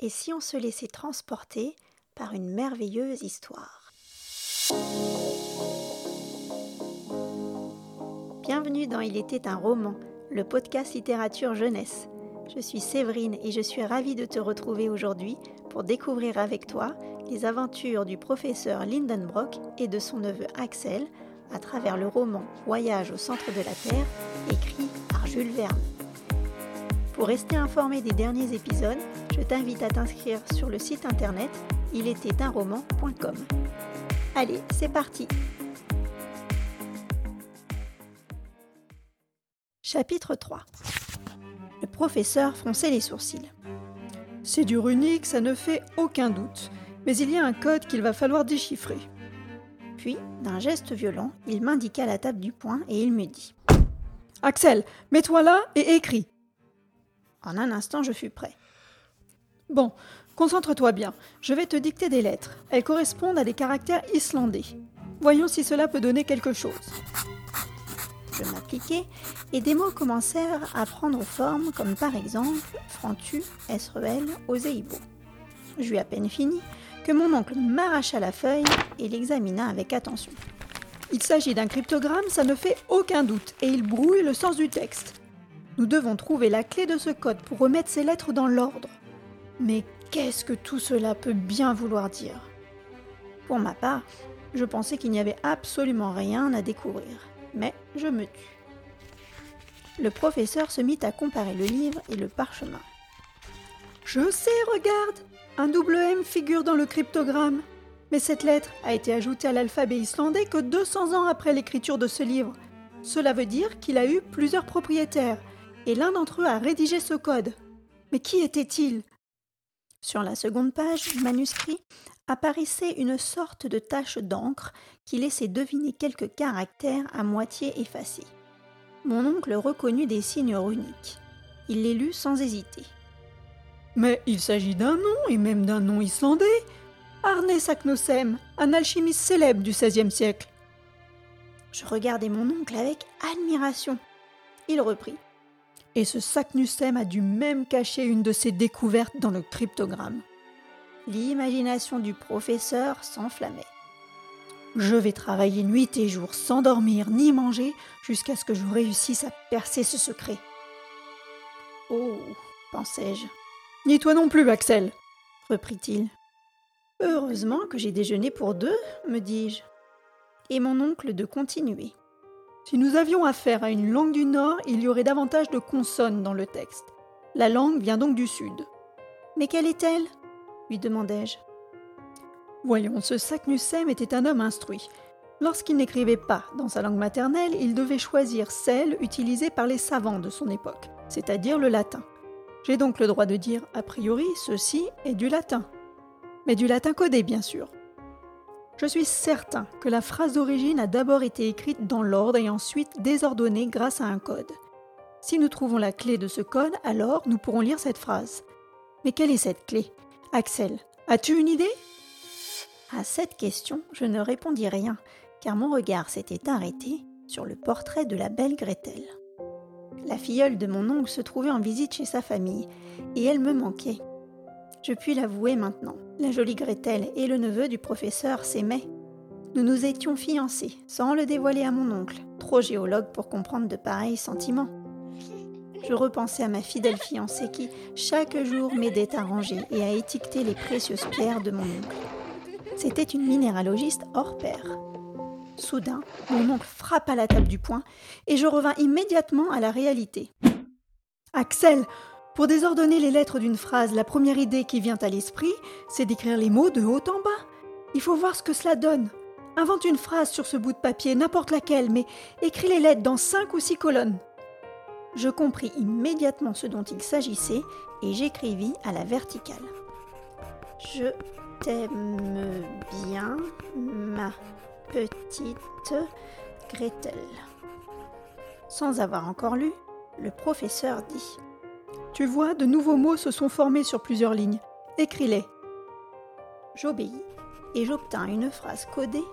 Et si on se laissait transporter par une merveilleuse histoire Bienvenue dans Il était un roman, le podcast littérature jeunesse. Je suis Séverine et je suis ravie de te retrouver aujourd'hui pour découvrir avec toi les aventures du professeur Lindenbrock et de son neveu Axel à travers le roman Voyage au centre de la Terre, écrit par Jules Verne. Pour rester informé des derniers épisodes, je t'invite à t'inscrire sur le site internet roman.com. Allez, c'est parti Chapitre 3 Le professeur fronçait les sourcils. C'est du runique, ça ne fait aucun doute, mais il y a un code qu'il va falloir déchiffrer. Puis, d'un geste violent, il m'indiqua la table du poing et il me dit Axel, mets-toi là et écris. En un instant, je fus prêt. Bon, concentre-toi bien. Je vais te dicter des lettres. Elles correspondent à des caractères islandais. Voyons si cela peut donner quelque chose. Je m'appliquai et des mots commencèrent à prendre forme, comme par exemple Frantu, Esruel, Oseibo. J'eus à peine fini que mon oncle m'arracha la feuille et l'examina avec attention. Il s'agit d'un cryptogramme, ça ne fait aucun doute, et il brouille le sens du texte. Nous devons trouver la clé de ce code pour remettre ces lettres dans l'ordre. Mais qu'est-ce que tout cela peut bien vouloir dire? Pour ma part, je pensais qu'il n'y avait absolument rien à découvrir, mais je me tus. Le professeur se mit à comparer le livre et le parchemin. Je sais, regarde un double M figure dans le cryptogramme. Mais cette lettre a été ajoutée à l'alphabet islandais que 200 ans après l'écriture de ce livre. Cela veut dire qu'il a eu plusieurs propriétaires, et l'un d'entre eux a rédigé ce code. Mais qui était-il? Sur la seconde page du manuscrit apparaissait une sorte de tache d'encre qui laissait deviner quelques caractères à moitié effacés. Mon oncle reconnut des signes runiques. Il les lut sans hésiter. Mais il s'agit d'un nom, et même d'un nom islandais. Arne Saknussemm, un alchimiste célèbre du XVIe siècle. Je regardai mon oncle avec admiration. Il reprit. Et ce Saknussemm a dû même cacher une de ses découvertes dans le cryptogramme. L'imagination du professeur s'enflammait. Je vais travailler nuit et jour sans dormir ni manger jusqu'à ce que je réussisse à percer ce secret. Oh, pensai-je, ni toi non plus, Axel, reprit-il. Heureusement que j'ai déjeuné pour deux, me dis-je. Et mon oncle de continuer. Si nous avions affaire à une langue du Nord, il y aurait davantage de consonnes dans le texte. La langue vient donc du Sud. Mais quelle est-elle? lui demandai-je. Voyons, ce Saknussemm était un homme instruit. Lorsqu'il n'écrivait pas dans sa langue maternelle, il devait choisir celle utilisée par les savants de son époque, c'est-à-dire le latin. J'ai donc le droit de dire a priori ceci est du latin. Mais du latin codé, bien sûr. Je suis certain que la phrase d'origine a d'abord été écrite dans l'ordre et ensuite désordonnée grâce à un code. Si nous trouvons la clé de ce code, alors nous pourrons lire cette phrase. Mais quelle est cette clé? Axel, as-tu une idée? À cette question, je ne répondis rien, car mon regard s'était arrêté sur le portrait de la belle Gretel. La filleule de mon oncle se trouvait en visite chez sa famille, et elle me manquait. Je puis l'avouer maintenant, la jolie Gretel et le neveu du professeur s'aimaient. Nous nous étions fiancés, sans le dévoiler à mon oncle, trop géologue pour comprendre de pareils sentiments. Je repensais à ma fidèle fiancée qui, chaque jour, m'aidait à ranger et à étiqueter les précieuses pierres de mon oncle. C'était une minéralogiste hors pair. Soudain, mon oncle frappa la table du poing et je revins immédiatement à la réalité. Axel, pour désordonner les lettres d'une phrase, la première idée qui vient à l'esprit, c'est d'écrire les mots de haut en bas. Il faut voir ce que cela donne. Invente une phrase sur ce bout de papier, n'importe laquelle, mais écris les lettres dans cinq ou six colonnes. Je compris immédiatement ce dont il s'agissait et j'écrivis à la verticale. Je t'aime bien, ma petite Gretel. Sans avoir encore lu, le professeur dit Tu vois, de nouveaux mots se sont formés sur plusieurs lignes. Écris-les. J'obéis et j'obtins une phrase codée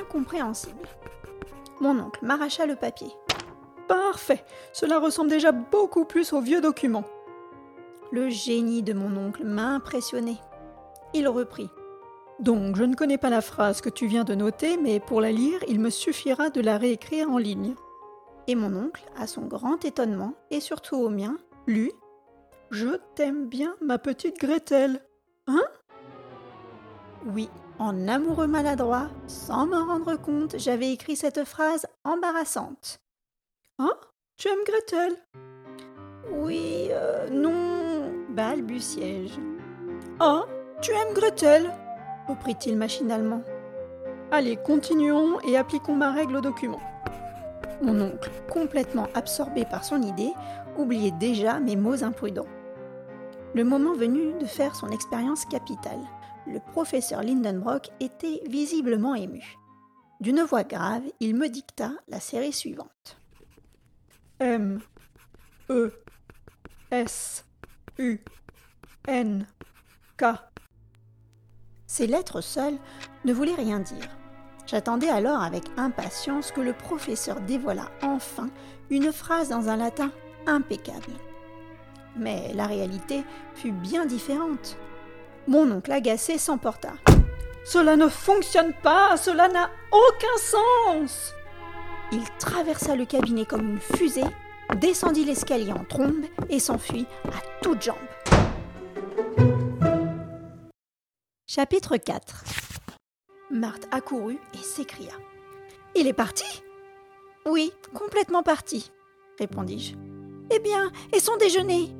incompréhensible. Mon oncle m'arracha le papier. Parfait Cela ressemble déjà beaucoup plus au vieux document. Le génie de mon oncle m'a impressionné. Il reprit. Donc, je ne connais pas la phrase que tu viens de noter, mais pour la lire, il me suffira de la réécrire en ligne. Et mon oncle, à son grand étonnement, et surtout au mien, lut Je t'aime bien, ma petite Gretel. Hein? Oui, en amoureux maladroit, sans m'en rendre compte, j'avais écrit cette phrase embarrassante. Hein? Tu aimes Gretel? Oui, euh, non, balbutiai-je. Ah, tu aimes Gretel? reprit-il machinalement. Allez, continuons et appliquons ma règle au document. Mon oncle, complètement absorbé par son idée, oubliait déjà mes mots imprudents. Le moment venu de faire son expérience capitale, le professeur Lindenbrock était visiblement ému. D'une voix grave, il me dicta la série suivante. M E S U N K ces lettres seules ne voulaient rien dire. J'attendais alors avec impatience que le professeur dévoilât enfin une phrase dans un latin impeccable. Mais la réalité fut bien différente. Mon oncle agacé s'emporta. Cela ne fonctionne pas, cela n'a aucun sens. Il traversa le cabinet comme une fusée, descendit l'escalier en trombe et s'enfuit à toutes jambes. Chapitre 4 Marthe accourut et s'écria. Il est parti? Oui, complètement parti, répondis-je. Eh bien, et son déjeuner?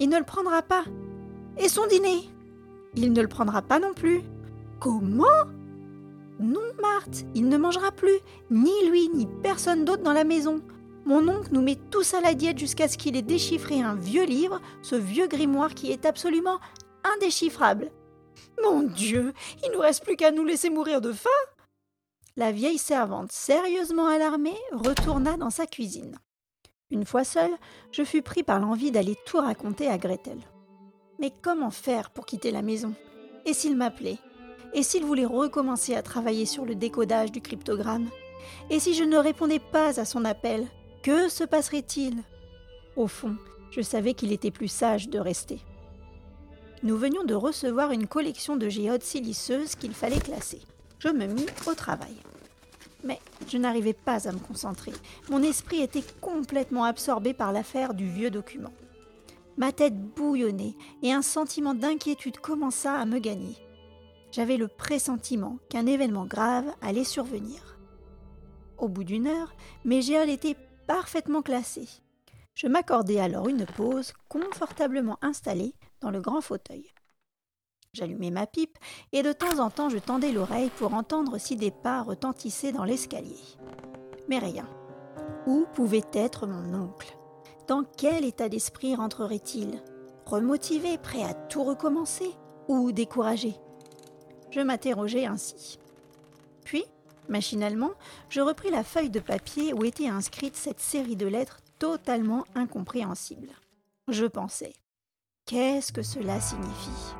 Il ne le prendra pas. Et son dîner? Il ne le prendra pas non plus. Comment? Non, Marthe, il ne mangera plus, ni lui, ni personne d'autre dans la maison. Mon oncle nous met tous à la diète jusqu'à ce qu'il ait déchiffré un vieux livre, ce vieux grimoire qui est absolument indéchiffrable. Mon Dieu, il nous reste plus qu'à nous laisser mourir de faim. La vieille servante, sérieusement alarmée, retourna dans sa cuisine. Une fois seule, je fus pris par l'envie d'aller tout raconter à Gretel. Mais comment faire pour quitter la maison? Et s'il m'appelait? Et s'il voulait recommencer à travailler sur le décodage du cryptogramme? Et si je ne répondais pas à son appel Que se passerait-il? Au fond, je savais qu'il était plus sage de rester nous venions de recevoir une collection de géodes siliceuses qu'il fallait classer. Je me mis au travail. Mais je n'arrivais pas à me concentrer. Mon esprit était complètement absorbé par l'affaire du vieux document. Ma tête bouillonnait et un sentiment d'inquiétude commença à me gagner. J'avais le pressentiment qu'un événement grave allait survenir. Au bout d'une heure, mes géodes étaient parfaitement classées. Je m'accordai alors une pause confortablement installée dans le grand fauteuil. J'allumai ma pipe et de temps en temps je tendais l'oreille pour entendre si des pas retentissaient dans l'escalier. Mais rien. Où pouvait être mon oncle? Dans quel état d'esprit rentrerait-il? Remotivé, prêt à tout recommencer ou découragé? Je m'interrogeais ainsi. Puis, machinalement, je repris la feuille de papier où était inscrite cette série de lettres totalement incompréhensibles. Je pensais Qu'est-ce que cela signifie?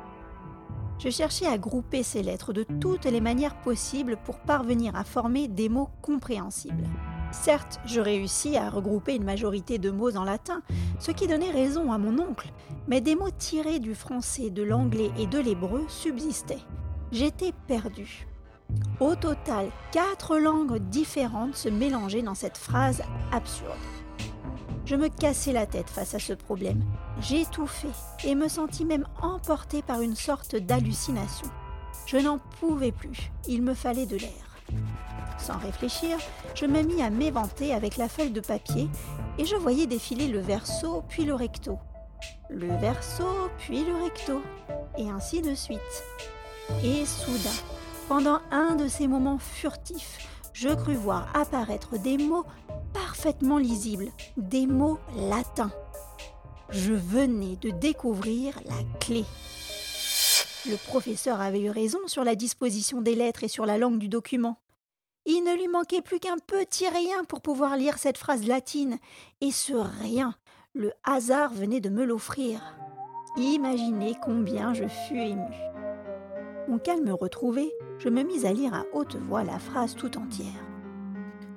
Je cherchais à grouper ces lettres de toutes les manières possibles pour parvenir à former des mots compréhensibles. Certes, je réussis à regrouper une majorité de mots en latin, ce qui donnait raison à mon oncle, mais des mots tirés du français, de l'anglais et de l'hébreu subsistaient. J'étais perdu. Au total, quatre langues différentes se mélangeaient dans cette phrase absurde. Je me cassais la tête face à ce problème. J'étouffais et me sentis même emporté par une sorte d'hallucination. Je n'en pouvais plus, il me fallait de l'air. Sans réfléchir, je me mis à m'éventer avec la feuille de papier et je voyais défiler le verso puis le recto. Le verso puis le recto, et ainsi de suite. Et soudain, pendant un de ces moments furtifs, je crus voir apparaître des mots parfaitement lisibles, des mots latins. Je venais de découvrir la clé. Le professeur avait eu raison sur la disposition des lettres et sur la langue du document. Il ne lui manquait plus qu'un petit rien pour pouvoir lire cette phrase latine, et ce rien, le hasard venait de me l'offrir. Imaginez combien je fus ému. Mon calme retrouvé, je me mis à lire à haute voix la phrase tout entière.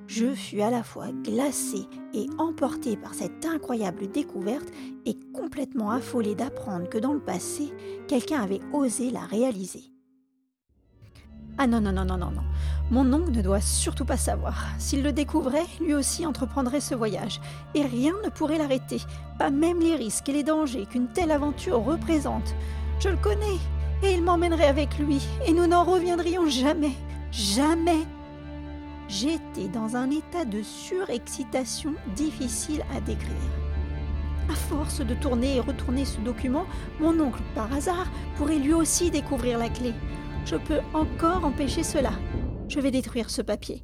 Je fus à la fois glacée et emportée par cette incroyable découverte et complètement affolée d'apprendre que dans le passé, quelqu'un avait osé la réaliser. Ah non, non, non, non, non, non. Mon oncle ne doit surtout pas savoir. S'il le découvrait, lui aussi entreprendrait ce voyage. Et rien ne pourrait l'arrêter, pas même les risques et les dangers qu'une telle aventure représente. Je le connais, et il m'emmènerait avec lui, et nous n'en reviendrions jamais. Jamais. J'étais dans un état de surexcitation difficile à décrire. À force de tourner et retourner ce document, mon oncle, par hasard, pourrait lui aussi découvrir la clé. Je peux encore empêcher cela. Je vais détruire ce papier.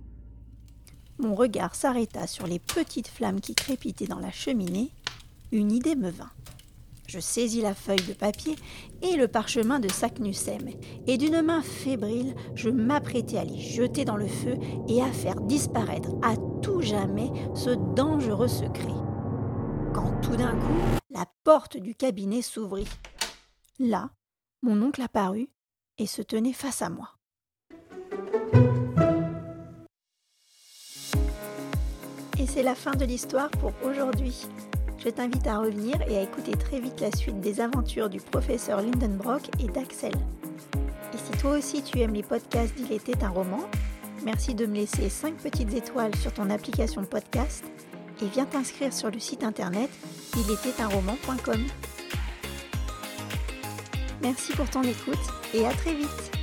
Mon regard s'arrêta sur les petites flammes qui crépitaient dans la cheminée. Une idée me vint. Je saisis la feuille de papier et le parchemin de Saknussemm, et d'une main fébrile, je m'apprêtais à les jeter dans le feu et à faire disparaître à tout jamais ce dangereux secret. Quand tout d'un coup, la porte du cabinet s'ouvrit. Là, mon oncle apparut et se tenait face à moi. Et c'est la fin de l'histoire pour aujourd'hui. Je t'invite à revenir et à écouter très vite la suite des aventures du professeur Lindenbrock et d'Axel. Et si toi aussi tu aimes les podcasts d'Il était un roman, merci de me laisser 5 petites étoiles sur ton application podcast et viens t'inscrire sur le site internet roman.com. Merci pour ton écoute et à très vite